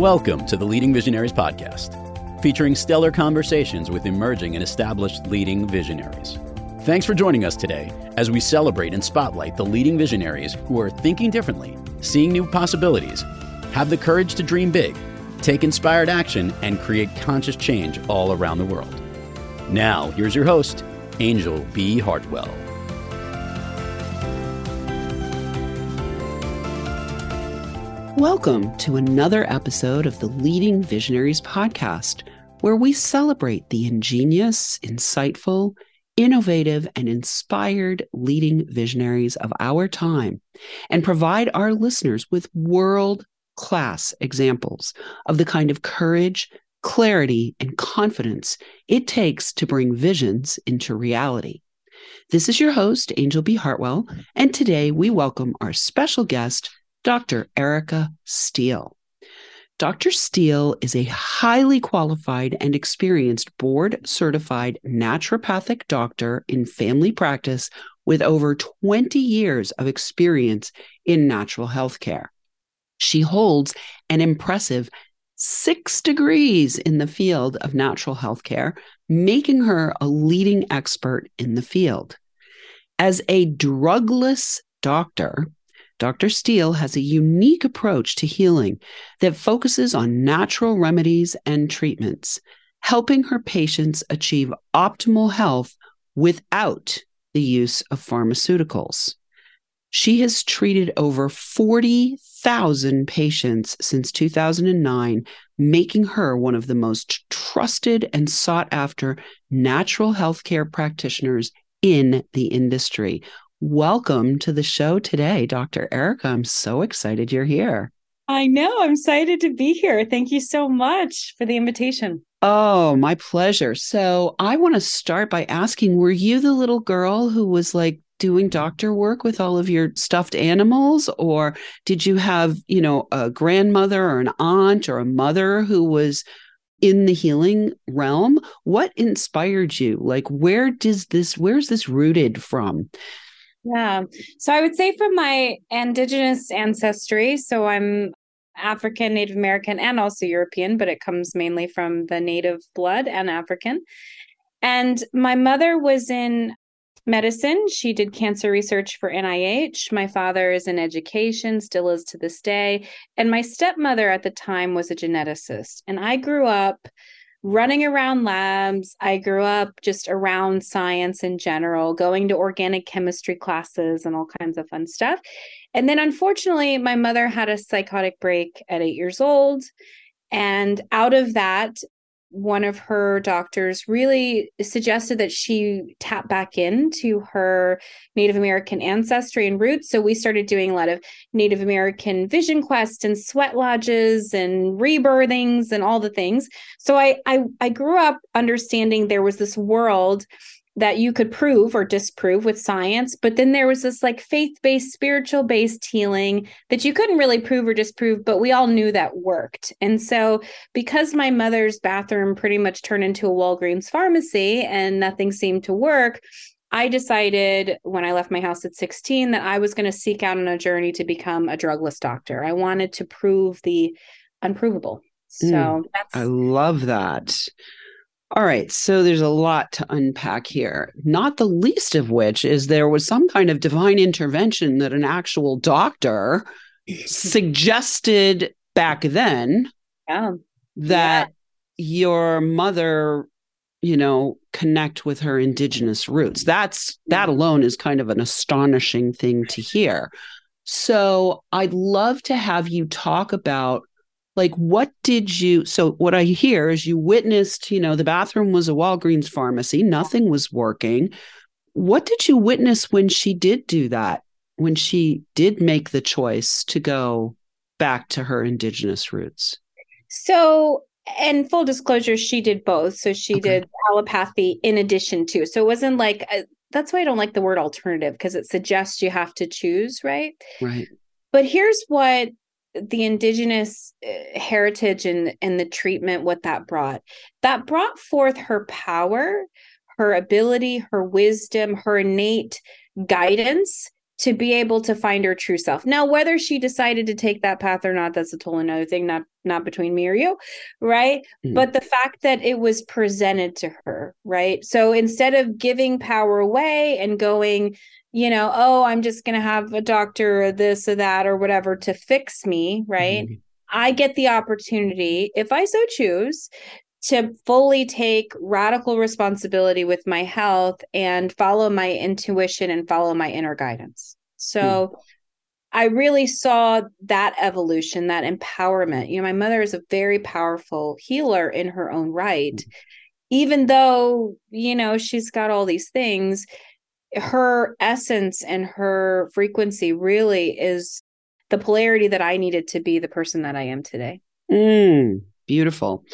Welcome to the Leading Visionaries Podcast, featuring stellar conversations with emerging and established leading visionaries. Thanks for joining us today as we celebrate and spotlight the leading visionaries who are thinking differently, seeing new possibilities, have the courage to dream big, take inspired action, and create conscious change all around the world. Now, here's your host, Anjel B. Hartwell. Welcome to another episode of the Leading Visionaries podcast, where we celebrate the ingenious, insightful, innovative, and inspired leading visionaries of our time and provide our listeners with world class examples of the kind of courage, clarity, and confidence it takes to bring visions into reality. This is your host, Anjel B. Hartwell, and today we welcome our special guest, Dr. Erica Steele. Dr. Steele is a highly qualified and experienced board certified naturopathic doctor in family practice with over 20 years of experience in natural health care. She holds an impressive six degrees in the field of natural health care, making her a leading expert in the field. As a drugless doctor, Dr. Steele has a unique approach to healing that focuses on natural remedies and treatments, helping her patients achieve optimal health without the use of pharmaceuticals. She has treated over 40,000 patients since 2009, making her one of the most trusted and sought after natural healthcare practitioners in the industry. Welcome to the show today, Dr. Erica. I'm so excited you're here. I know. I'm excited to be here. Thank you so much for the invitation. Oh, my pleasure. So, I want to start by asking Were you the little girl who was like doing doctor work with all of your stuffed animals? Or did you have, you know, a grandmother or an aunt or a mother who was in the healing realm? What inspired you? Like, where does this, where's this rooted from? Yeah. So I would say from my indigenous ancestry, so I'm African, Native American, and also European, but it comes mainly from the native blood and African. And my mother was in medicine. She did cancer research for NIH. My father is in education, still is to this day. And my stepmother at the time was a geneticist. And I grew up running around labs. I grew up just around science in general, going to organic chemistry classes and all kinds of fun stuff. And then unfortunately, my mother had a psychotic break at eight years old. And out of that, one of her doctors really suggested that she tap back into her Native American ancestry and roots. So we started doing a lot of Native American vision quests and sweat lodges and rebirthings and all the things. So I I, I grew up understanding there was this world that you could prove or disprove with science but then there was this like faith-based spiritual based healing that you couldn't really prove or disprove but we all knew that worked and so because my mother's bathroom pretty much turned into a Walgreens pharmacy and nothing seemed to work I decided when I left my house at 16 that I was going to seek out on a journey to become a drugless doctor. I wanted to prove the unprovable. So mm, I love that. All right, so there's a lot to unpack here, not the least of which is there was some kind of divine intervention that an actual doctor suggested back then yeah. that yeah. your mother, you know, connect with her indigenous roots. That's that mm-hmm. alone is kind of an astonishing thing to hear. So, I'd love to have you talk about like what did you so what i hear is you witnessed you know the bathroom was a walgreens pharmacy nothing was working. What did you witness when she did do that when she did make the choice to go back to her indigenous roots? So and full disclosure she did both. So she okay. did allopathy in addition to so it wasn't like a, that's why i don't like the word alternative because it suggests you have to choose right? Right. But here's what the indigenous uh, heritage and and the treatment what that brought that brought forth her power her ability her wisdom her innate guidance to be able to find her true self. Now, whether she decided to take that path or not, that's a totally another thing, not not between me or you, right? Mm-hmm. But the fact that it was presented to her, right? So instead of giving power away and going, you know, oh, I'm just going to have a doctor or this or that or whatever to fix me, right? Mm-hmm. I get the opportunity, if I so choose, to fully take radical responsibility with my health and follow my intuition and follow my inner guidance. So mm. I really saw that evolution, that empowerment. You know, my mother is a very powerful healer in her own right. Mm. Even though, you know, she's got all these things, her essence and her frequency really is the polarity that I needed to be the person that I am today. Mm, beautiful.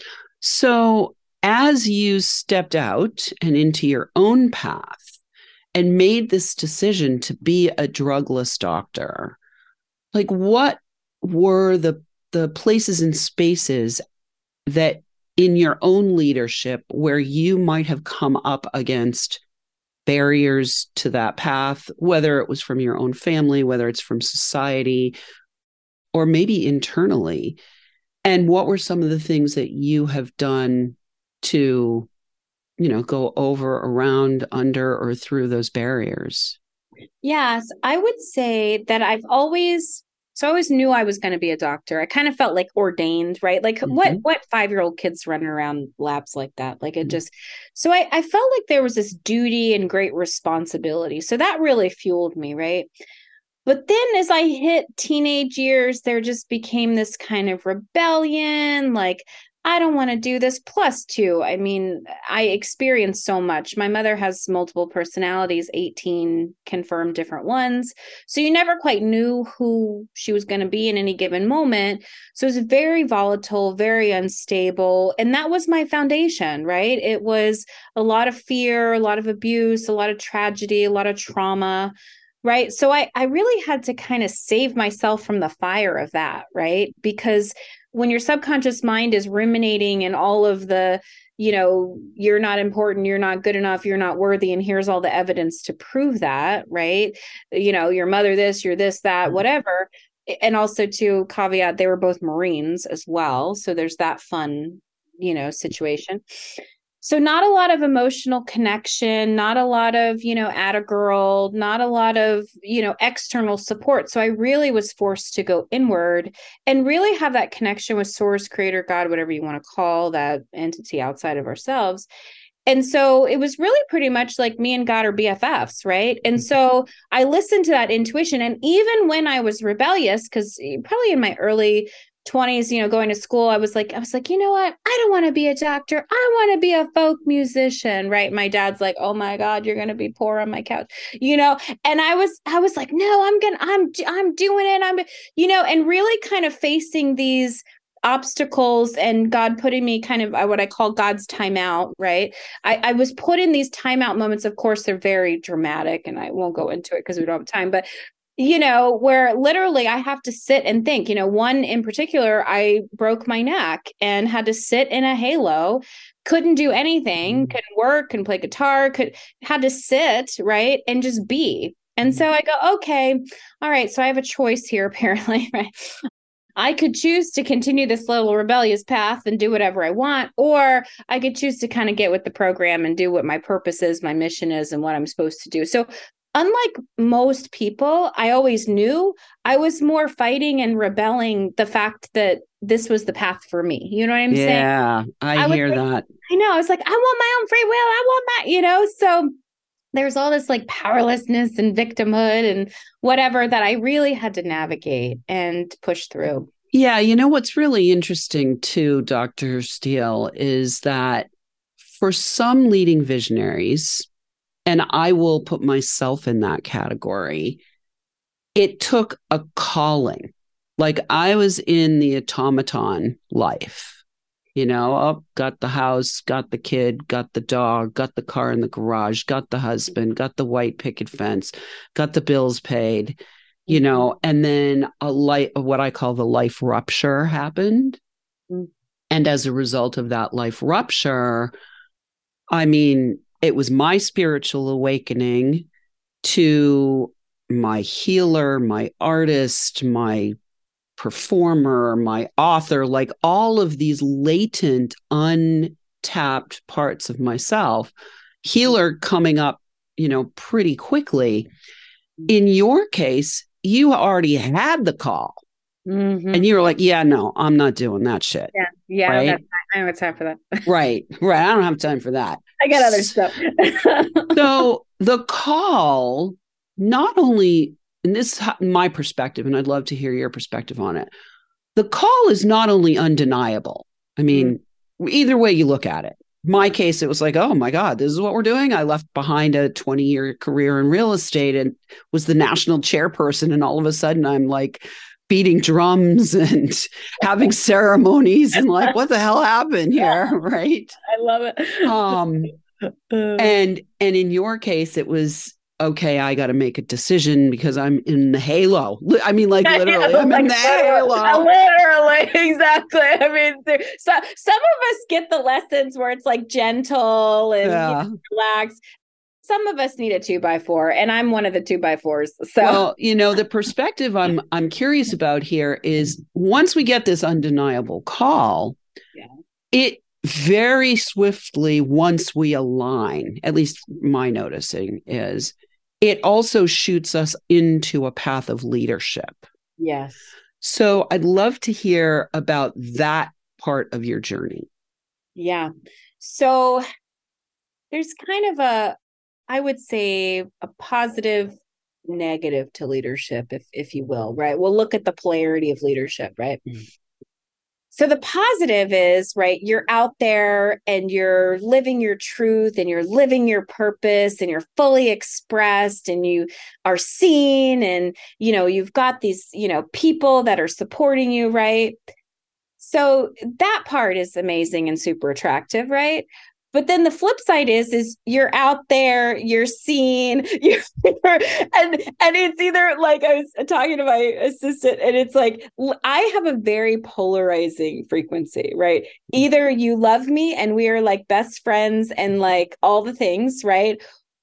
So, as you stepped out and into your own path and made this decision to be a drugless doctor, like what were the the places and spaces that in your own leadership where you might have come up against barriers to that path, whether it was from your own family, whether it's from society, or maybe internally, and what were some of the things that you have done to, you know, go over, around, under, or through those barriers? Yes, I would say that I've always so I always knew I was going to be a doctor. I kind of felt like ordained, right? Like mm-hmm. what what five year old kids running around labs like that? Like it mm-hmm. just so I, I felt like there was this duty and great responsibility. So that really fueled me, right? But then as I hit teenage years, there just became this kind of rebellion like, I don't want to do this. two, I mean, I experienced so much. My mother has multiple personalities, 18 confirmed different ones. So you never quite knew who she was going to be in any given moment. So it was very volatile, very unstable. And that was my foundation, right? It was a lot of fear, a lot of abuse, a lot of tragedy, a lot of trauma right so i i really had to kind of save myself from the fire of that right because when your subconscious mind is ruminating and all of the you know you're not important you're not good enough you're not worthy and here's all the evidence to prove that right? You know your mother this you're this that mm-hmm. whatever. And also to caveat they were both marines as well so there's that fun you know situation so not a lot of emotional connection not a lot of you know at a girl not a lot of you know external support so i really was forced to go inward and really have that connection with source creator god whatever you want to call that entity outside of ourselves and so it was really pretty much like me and God are BFFs, right? And mm-hmm. so I listened to that intuition. And even when I was rebellious, because eh, probably in my early 20s you know going to school i was like i was like you know what? I don't want to be a doctor. I want to be a folk musician right? My dad's like oh my god you're to be poor on my couch you know? And i was i was like no i'm gonna i'm i'm doing it. I'm you know and really kind of facing these obstacles and God putting me kind of uh, what I call God's timeout, right? I, I was put in these timeout moments. Of course, they're very dramatic and I won't go into it because we don't have time, but you know, where literally I have to sit and think. You know, one in particular, I broke my neck and had to sit in a halo, couldn't do anything, mm-hmm. couldn't work, couldn't play guitar, could had to sit, right? And just be. And so I go, okay, all right. So I have a choice here, apparently, right? I could choose to continue this little rebellious path and do whatever I want, or I could choose to kind of get with the program and do what my purpose is, my mission is, and what I'm supposed to do. So unlike most people, I always knew I was more fighting and rebelling the fact that this was the path for me. You know what I'm yeah, saying? Yeah, I, I hear that. I know. I was like, I want my own free will. I want my, you know, so there's all this like powerlessness and victimhood and whatever that I really had to navigate and push through. Yeah, you know what's really interesting too, Dr. Steele, is that for some leading visionaries, and I will put myself in that category. It took a calling. Like I was in the automaton life, you know, oh, got the house, got the kid, got the dog, got the car in the garage, got the husband, got the white picket fence, got the bills paid, you know, and then a light, of what I call the life rupture happened. Mm-hmm. And as a result of that life rupture, I mean, it was my spiritual awakening to my healer, my artist, my performer, my author, like all of these latent, untapped parts of myself, healer coming up, you know, pretty quickly. Mm-hmm. In your case, you already had the call. Mm-hmm. And you were like, yeah, no, I'm not doing that shit. Yeah. Yeah. Right? I, don't have time for that. right. Right. I don't have time for that. I got other stuff. so the call not only, and this is my perspective, and I'd love to hear your perspective on it. The call is not only undeniable. I mean, mm. either way you look at it. My case, it was like, oh my God, this is what we're doing. I left behind a 20 year career in real estate and was the national chairperson. And all of a sudden, I'm like beating drums and having ceremonies and like, what the hell happened here? Right. I love it. Um, and and in your case, it was okay, I got to make a decision because I'm in the halo. I mean, like literally, I'm like, in the halo. Literally, exactly. I mean, there, so some of us get the lessons where it's like gentle and yeah. you know, relaxed. Some of us need a two by four, and I'm one of the two by fours. So, well, you know, the perspective I'm I'm curious about here is once we get this undeniable call, yeah. it very swiftly once we align at least my noticing is it also shoots us into a path of leadership. Yes. So I'd love to hear about that part of your journey. Yeah. So there's kind of a, I would say, a positive negative to leadership, if if you will, right? We'll look at the polarity of leadership, right? Mm-hmm. So the positive is, right, you're out there and you're living your truth and you're living your purpose and you're fully expressed and you are seen and you know, you've got these, you know, people that are supporting you, right? So that part is amazing and super attractive, right? But then the flip side is, is you're out there, you're seen, you're, and and it's either like I was talking to my assistant, and it's like I have a very polarizing frequency, right? Either you love me and we are like best friends and like all the things, right?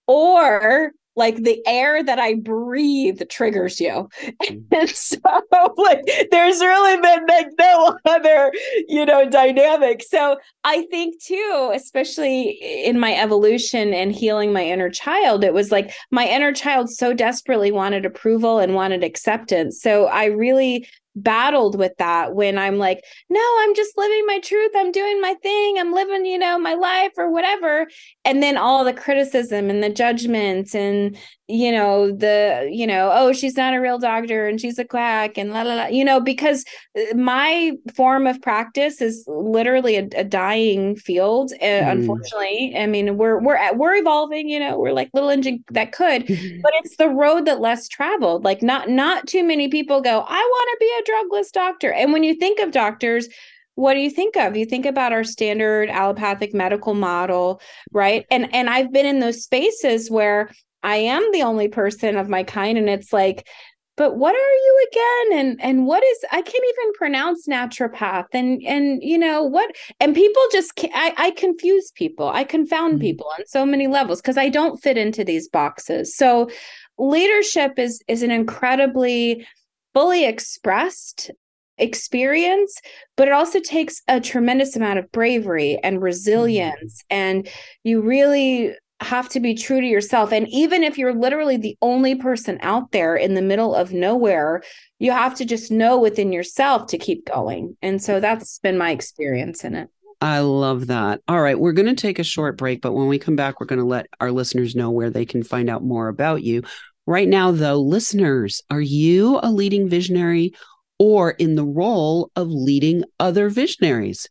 Or like the air that I breathe triggers you. Mm. And so like there's really been like no other, you know, dynamic. So I think too, especially in my evolution and healing my inner child, it was like my inner child so desperately wanted approval and wanted acceptance. So I really battled with that when I'm like, no, I'm just living my truth. I'm doing my thing. I'm living, you know, my life or whatever. And then all the criticism and the judgment and, you know, the, you know, oh, she's not a real doctor and she's a quack and la la la, you know, because uh, my form of practice is literally a, a dying field. Uh, mm. Unfortunately, I mean, we're we're at, we're evolving. You know, we're like little engine that could, but it's the road that less traveled. Like not not too many people go. I want to be a drugless doctor. And when you think of doctors, what do you think of you think about our standard allopathic medical model right and and i've been in those spaces where I am the only person of my kind. And it's like, but what are you again and and what is i can't even pronounce naturopath and and you know what and people just I, I confuse people i confound mm-hmm. people on so many levels because i don't fit into these boxes so leadership is is an incredibly fully expressed experience but it also takes a tremendous amount of bravery and mm-hmm. resilience and you really have to be true to yourself. And even if you're literally the only person out there in the middle of nowhere, you have to just know within yourself to keep going. And so that's been my experience in it. I love that. All right, we're going to take a short break, but when we come back, we're going to let our listeners know where they can find out more about you. Right now, though, listeners, are you a leading visionary or in the role of leading other visionaries?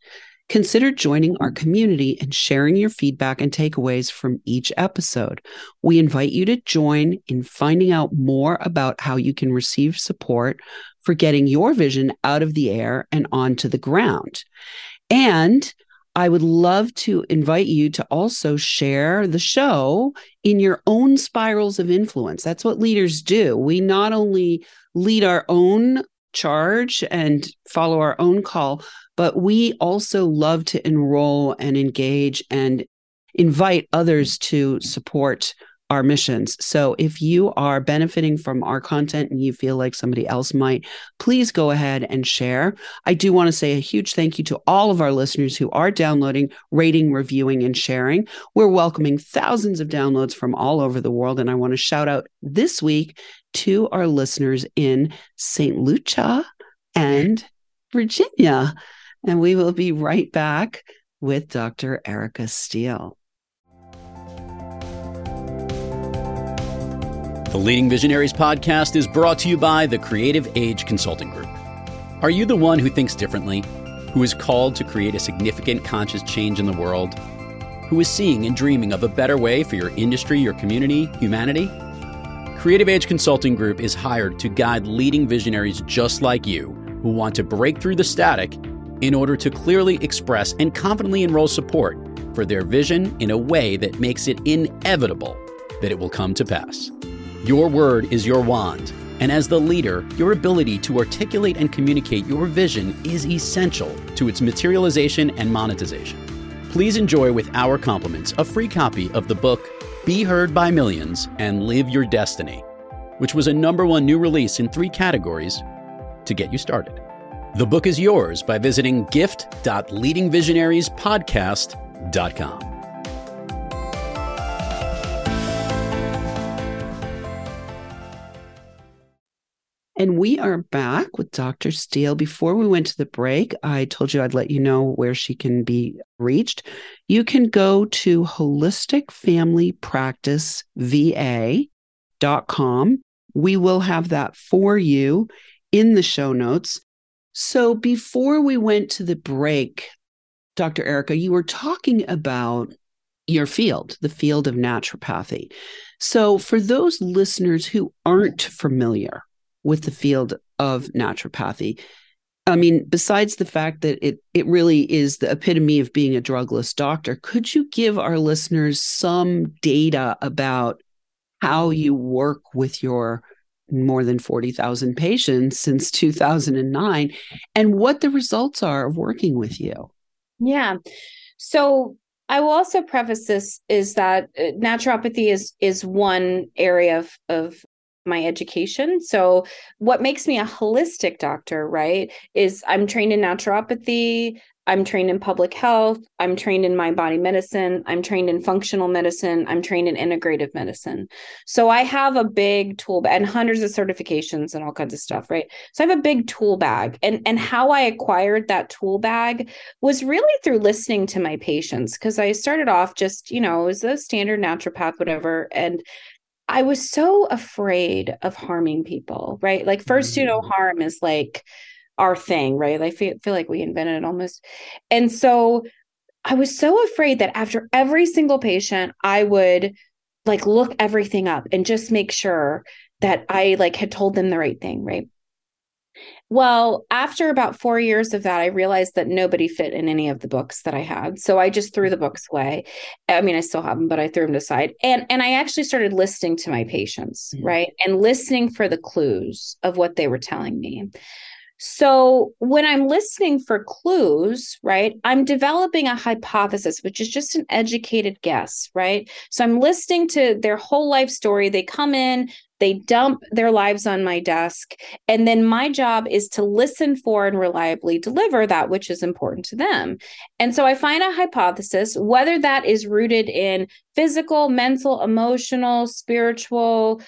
Consider joining our community and sharing your feedback and takeaways from each episode. We invite you to join in finding out more about how you can receive support for getting your vision out of the air and onto the ground. And I would love to invite you to also share the show in your own spirals of influence. That's what leaders do. We not only lead our own charge and follow our own call, but we also love to enroll and engage and invite others to support our missions. So if you are benefiting from our content and you feel like somebody else might, please go ahead and share. I do want to say a huge thank you to all of our listeners who are downloading, rating, reviewing, and sharing. We're welcoming thousands of downloads from all over the world. And I want to shout out this week to our listeners in St. Lucia and Virginia. And we will be right back with Dr. Erica Steele. The Leading Visionaries podcast is brought to you by the Creative Age Consulting Group. Are you the one who thinks differently, who is called to create a significant conscious change in the world, who is seeing and dreaming of a better way for your industry, your community, humanity? Creative Age Consulting Group is hired to guide leading visionaries just like you who want to break through the static in order to clearly express and confidently enroll support for their vision in a way that makes it inevitable that it will come to pass. Your word is your wand, and as the leader, your ability to articulate and communicate your vision is essential to its materialization and monetization. Please enjoy with our compliments a free copy of the book Be Heard by Millions and Live Your Destiny, which was a number one new release in three categories to get you started. The book is yours by visiting gift.leadingvisionariespodcast.com. And we are back with Dr. Steele. Before we went to the break, I told you I'd let you know where she can be reached. You can go to holisticfamilypracticeva.com. We will have that for you in the show notes. So before we went to the break, Dr. Erica, you were talking about your field, the field of naturopathy. So for those listeners who aren't familiar with the field of naturopathy. I mean, besides the fact that it it really is the epitome of being a drugless doctor, could you give our listeners some data about how you work with your more than 40,000 patients since 2009 and what the results are of working with you? Yeah. So I will also preface this is that uh, naturopathy is is one area of, of my education. So, what makes me a holistic doctor, right, is I'm trained in naturopathy, I'm trained in public health, I'm trained in mind body medicine, I'm trained in functional medicine, I'm trained in integrative medicine. So, I have a big tool and hundreds of certifications and all kinds of stuff, right? So, I have a big tool bag. And and how I acquired that tool bag was really through listening to my patients because I started off just, you know, as a standard naturopath whatever and I was so afraid of harming people, right? Like first do no mm-hmm. harm is like our thing, right? I feel, feel like we invented it almost. And so I was so afraid that after every single patient, I would like look everything up and just make sure that I like had told them the right thing, right? Well, after about four years of that, I realized that nobody fit in any of the books that I had. So I just threw the books away. I mean, I still have them, but I threw them aside. And and I actually started listening to my patients, mm-hmm. right? And listening for the clues of what they were telling me. So when I'm listening for clues, right, I'm developing a hypothesis, which is just an educated guess, right? So I'm listening to their whole life story. They come in, they dump their lives on my desk. And then my job is to listen for and reliably deliver that which is important to them. And so I find a hypothesis, whether that is rooted in physical, mental, emotional, spiritual,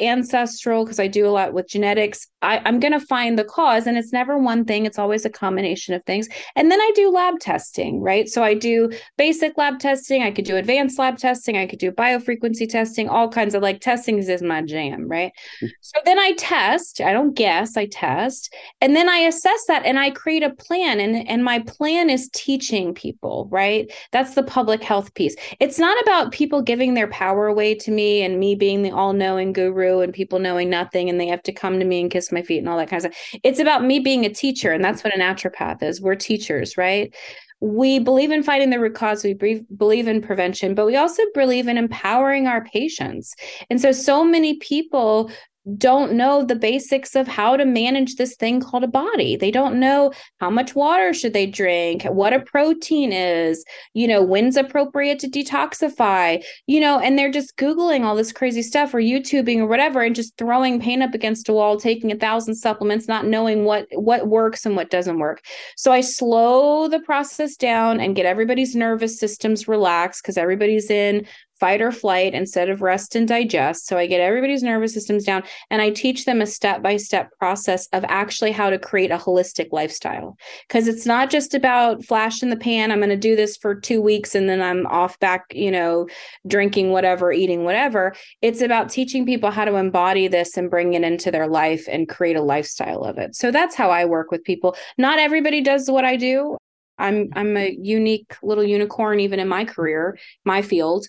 ancestral because I do a lot with genetics. I, I'm going to find the cause, and it's never one thing, it's always a combination of things. And then I do lab testing, right? So I do basic lab testing, I could do advanced lab testing, I could do biofrequency testing, all kinds of like testing is my jam, right? Mm-hmm. So then I test, I don't guess, I test, and then I assess that and I create a plan. And, and my plan is teaching people, right? That's the public health piece. It's not about people giving their power away to me and me being the all knowing guru guru and people knowing nothing and they have to come to me and kiss my feet and all that kind of stuff. It's about me being a teacher. And that's what a naturopath is. We're teachers, right? we believe in fighting the root cause we believe in prevention but we also believe in empowering our patients and so so many people don't know the basics of how to manage this thing called a body. They don't know how much water should they drink, what a protein is, you know, when's appropriate to detoxify, you know, and they're just googling all this crazy stuff or YouTubing or whatever and just throwing pain up against a wall, taking a thousand supplements, not knowing what what works and what doesn't work. So I slow the process down and get everybody's nervous systems relaxed because everybody's in fight or flight instead of rest and digest. So I get everybody's nervous systems down and I teach them a step by step process of actually how to create a holistic lifestyle. Because it's not just about flash in the pan, I'm going to do this for two weeks and then I'm off back, you know, drinking whatever, eating whatever. It's about teaching people how to embody this and bring it into their life and create a lifestyle of it. So that's how I work with people. Not everybody does what I do. I'm I'm a unique little unicorn even in my career, my field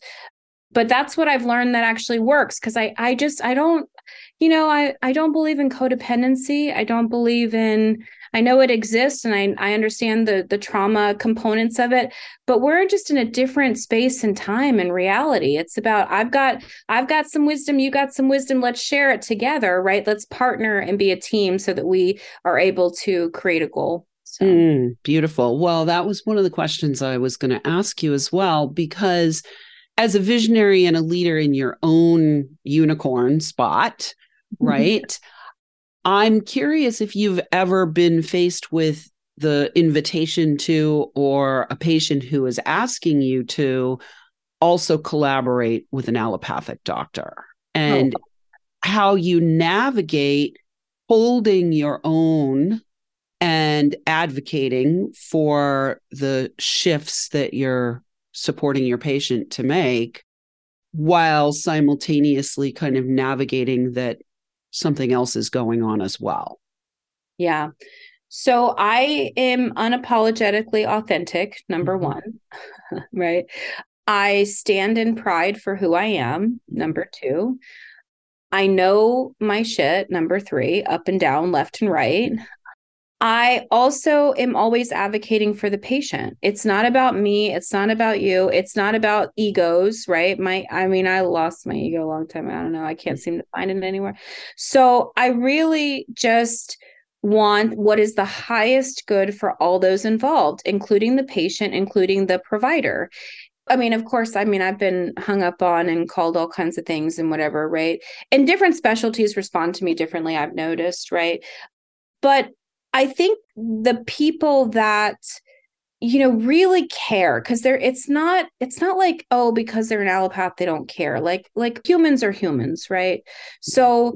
but that's what i've learned that actually works because i i just i don't you know i i don't believe in codependency i don't believe in i know it exists and i i understand the the trauma components of it but we're just in a different space and time and reality it's about i've got i've got some wisdom you got some wisdom let's share it together right let's partner and be a team so that we are able to create a goal so. Mm, beautiful. Well, that was one of the questions I was going to ask you as well, because as a visionary and a leader in your own unicorn spot, mm-hmm. right? I'm curious if you've ever been faced with the invitation to or a patient who is asking you to also collaborate with an allopathic doctor and oh. how you navigate holding your own and advocating for the shifts that you're supporting your patient to make while simultaneously kind of navigating that something else is going on as well. Yeah. So I am unapologetically authentic, number mm-hmm. one, right? I stand in pride for who I am, number two. I know my shit, number three, up and down, left and right. I also am always advocating for the patient. It's not about me. It's not about you. It's not about egos, right? My, I mean, I lost my ego a long time. I don't know. I can't seem to find it anywhere. So I really just want what is the highest good for all those involved, including the patient, including the provider. I mean, of course, I mean, I've been hung up on and called all kinds of things and whatever, right? And different specialties respond to me differently, I've noticed, right? But I think the people that you know really care because they're it's not it's not like oh because they're an allopath they don't care. Like like humans are humans right? So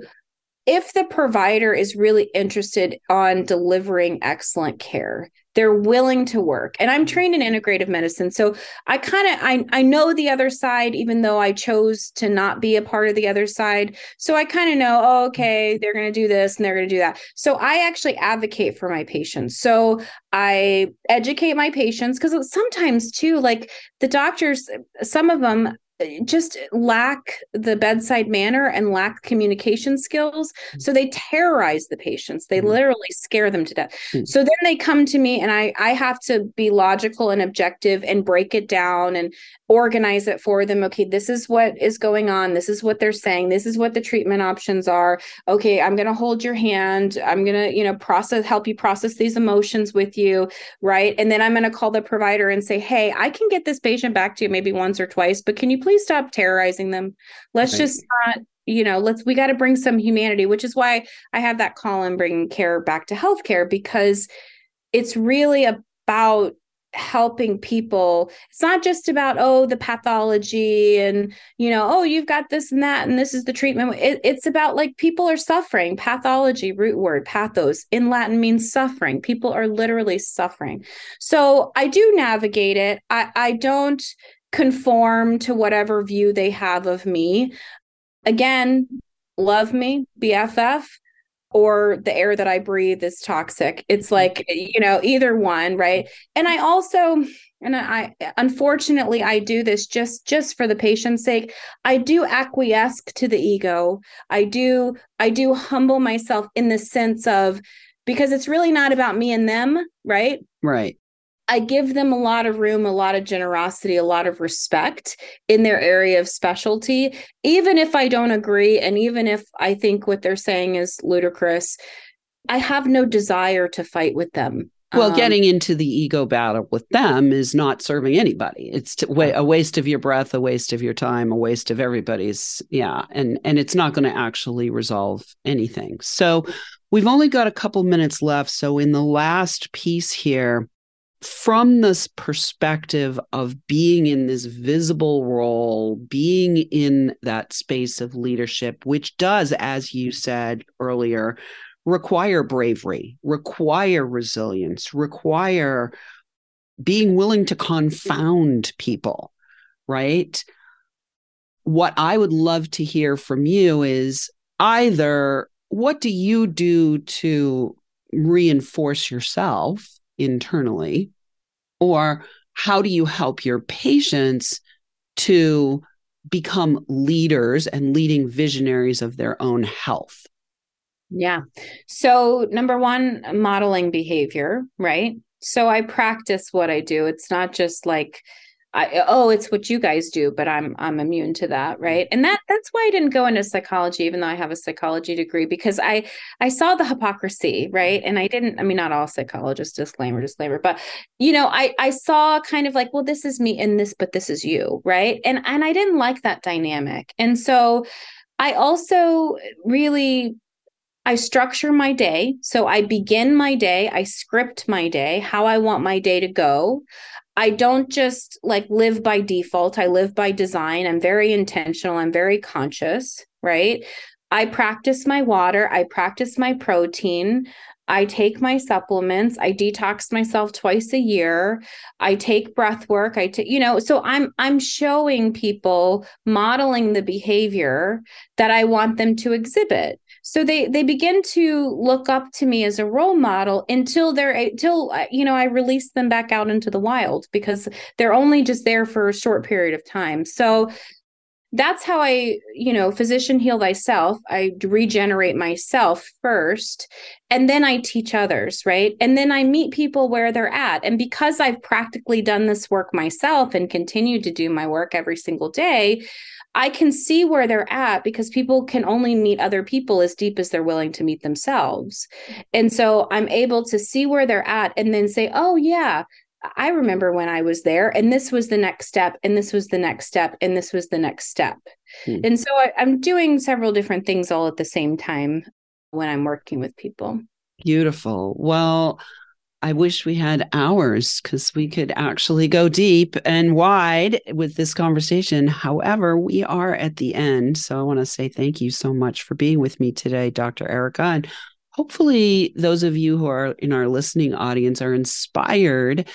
if the provider is really interested on delivering excellent care they're willing to work. And i'm trained in integrative medicine so i kind of I, I know the other side even though i chose to not be a part of the other side. So i kind of know oh, okay they're going to do this and they're going to do that. So i actually advocate for my patients. So i educate my patients because sometimes too like the doctors some of them just lack the bedside manner and lack communication skills. Mm. So they terrorize the patients. They mm-hmm. literally scare them to death. Mm-hmm. So then they come to me and I I have to be logical and objective and break it down and organize it for them. Okay, this is what is going on. This is what they're saying. This is what the treatment options are. Okay, I'm going to hold your hand. I'm going to, you know, process help you process these emotions with you, right? And then I'm going to call the provider and say, "Hey, I can get this patient back to you maybe once or twice, but can you please stop terrorizing them? Let's right. just not you know let's we got to bring some humanity which is why i have that call and bringing care back to healthcare because it's really about helping people. It's not just about oh the pathology and you know oh you've got this and that and this is the treatment. It, it's about like people are suffering. Pathology root word pathos in latin means suffering. People are literally suffering. So i do navigate it. I i don't conform to whatever view they have of me. Again, love me, BFF, or the air that I breathe is toxic. It's mm-hmm. like, you know, either one, right? And I also and I unfortunately I do this just just for the patient's sake. I do acquiesce to the ego. I do I do humble myself in the sense of because it's really not about me and them, right? Right I give them a lot of room, a lot of generosity, a lot of respect in their area of specialty, even if I don't agree. And even if I think what they're saying is ludicrous, I have no desire to fight with them. Well, um, getting into the ego battle with them is not serving anybody. It's to, a waste of your breath, a waste of your time, a waste of everybody's. Yeah, and and it's not going to actually resolve anything. So we've only got a couple minutes left. So in the last piece here, from this perspective of being in this visible role, being in that space of leadership, which does, as you said earlier, require bravery, require resilience, require being willing to confound people, right? What I would love to hear from you is either what do you do to reinforce yourself internally, or how do you help your patients to become leaders and leading visionaries of their own health? Yeah. So, number one, modeling behavior, right? So, I practice what I do. It's not just like, I, oh, it's what you guys do, but I'm I'm immune to that, mm-hmm. right? And that that's why I didn't go into psychology, even though I have a psychology degree, because I I saw the hypocrisy, right? Mm-hmm. And I didn't. I mean, not all psychologists, disclaimer, disclaimer, but you know, I I saw kind of like, well, this is me in this, but this is you, right? And and I didn't like that dynamic, and so I also really I structure my day. So I begin my day, I script my day, how I want my day to go. I don't just like live by default, I live by design. I'm very intentional, I'm very conscious, right? I practice my water, I practice my protein. I take my supplements. I detox myself twice a year. I take breath work. I take, you know, so I'm I'm showing people modeling the behavior that I want them to exhibit so they they begin to look up to me as a role model until they're until uh, you know i release them back out into the wild because they're only just there for a short period of time. So that's how i you know physician heal thyself. I regenerate myself first and then i teach others right? And then i meet people where they're at. And because i've practically done this work myself and continue to do my work every single day I can see where they're at because people can only meet other people as deep as they're willing to meet themselves. And so I'm able to see where they're at and then say, oh, yeah, I remember when I was there, and this was the next step, and this was the next step, and this was the next step. Hmm. And so I, I'm doing several different things all at the same time when I'm working with people. Beautiful. Well, I wish we had hours because we could actually go deep and wide with this conversation. However, we are at the end. So I want to say thank you so much for being with me today, Dr. Erica. And hopefully, those of you who are in our listening audience are inspired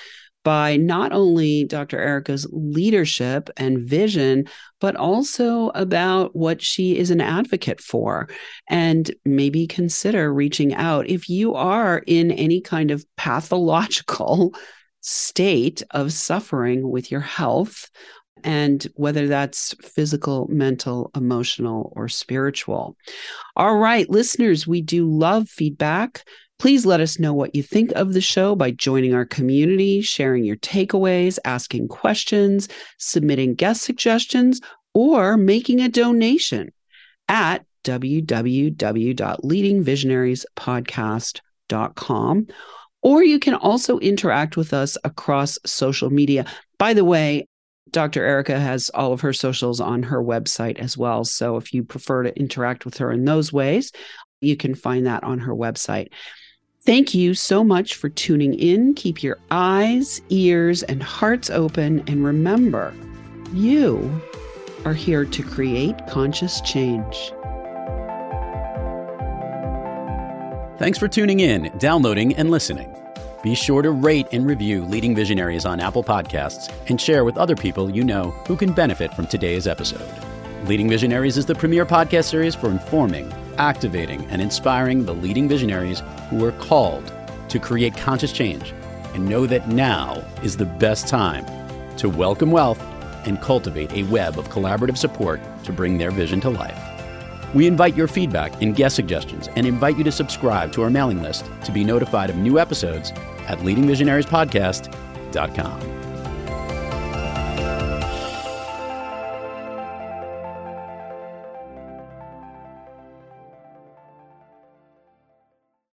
by not only Dr. Erica's leadership and vision, but also about what she is an advocate for. And maybe consider reaching out if you are in any kind of pathological state of suffering with your health. And whether that's physical, mental, emotional, or spiritual. All right, listeners, we do love feedback. Please let us know what you think of the show by joining our community, sharing your takeaways, asking questions, submitting guest suggestions, or making a donation at www.leadingvisionariespodcast.com. Or you can also interact with us across social media. By the way, Dr. Erica has all of her socials on her website as well. So if you prefer to interact with her in those ways, you can find that on her website. Thank you so much for tuning in. Keep your eyes, ears, and hearts open. And remember, you are here to create conscious change. Thanks for tuning in, downloading, and listening. Be sure to rate and review Leading Visionaries on Apple Podcasts and share with other people you know who can benefit from today's episode. Leading Visionaries is the premier podcast series for informing, activating, and inspiring the leading visionaries who are called to create conscious change and know that now is the best time to welcome wealth and cultivate a web of collaborative support to bring their vision to life. We invite your feedback and guest suggestions and invite you to subscribe to our mailing list to be notified of new episodes at Leading Visionaries Podcast leadingvisionary.com.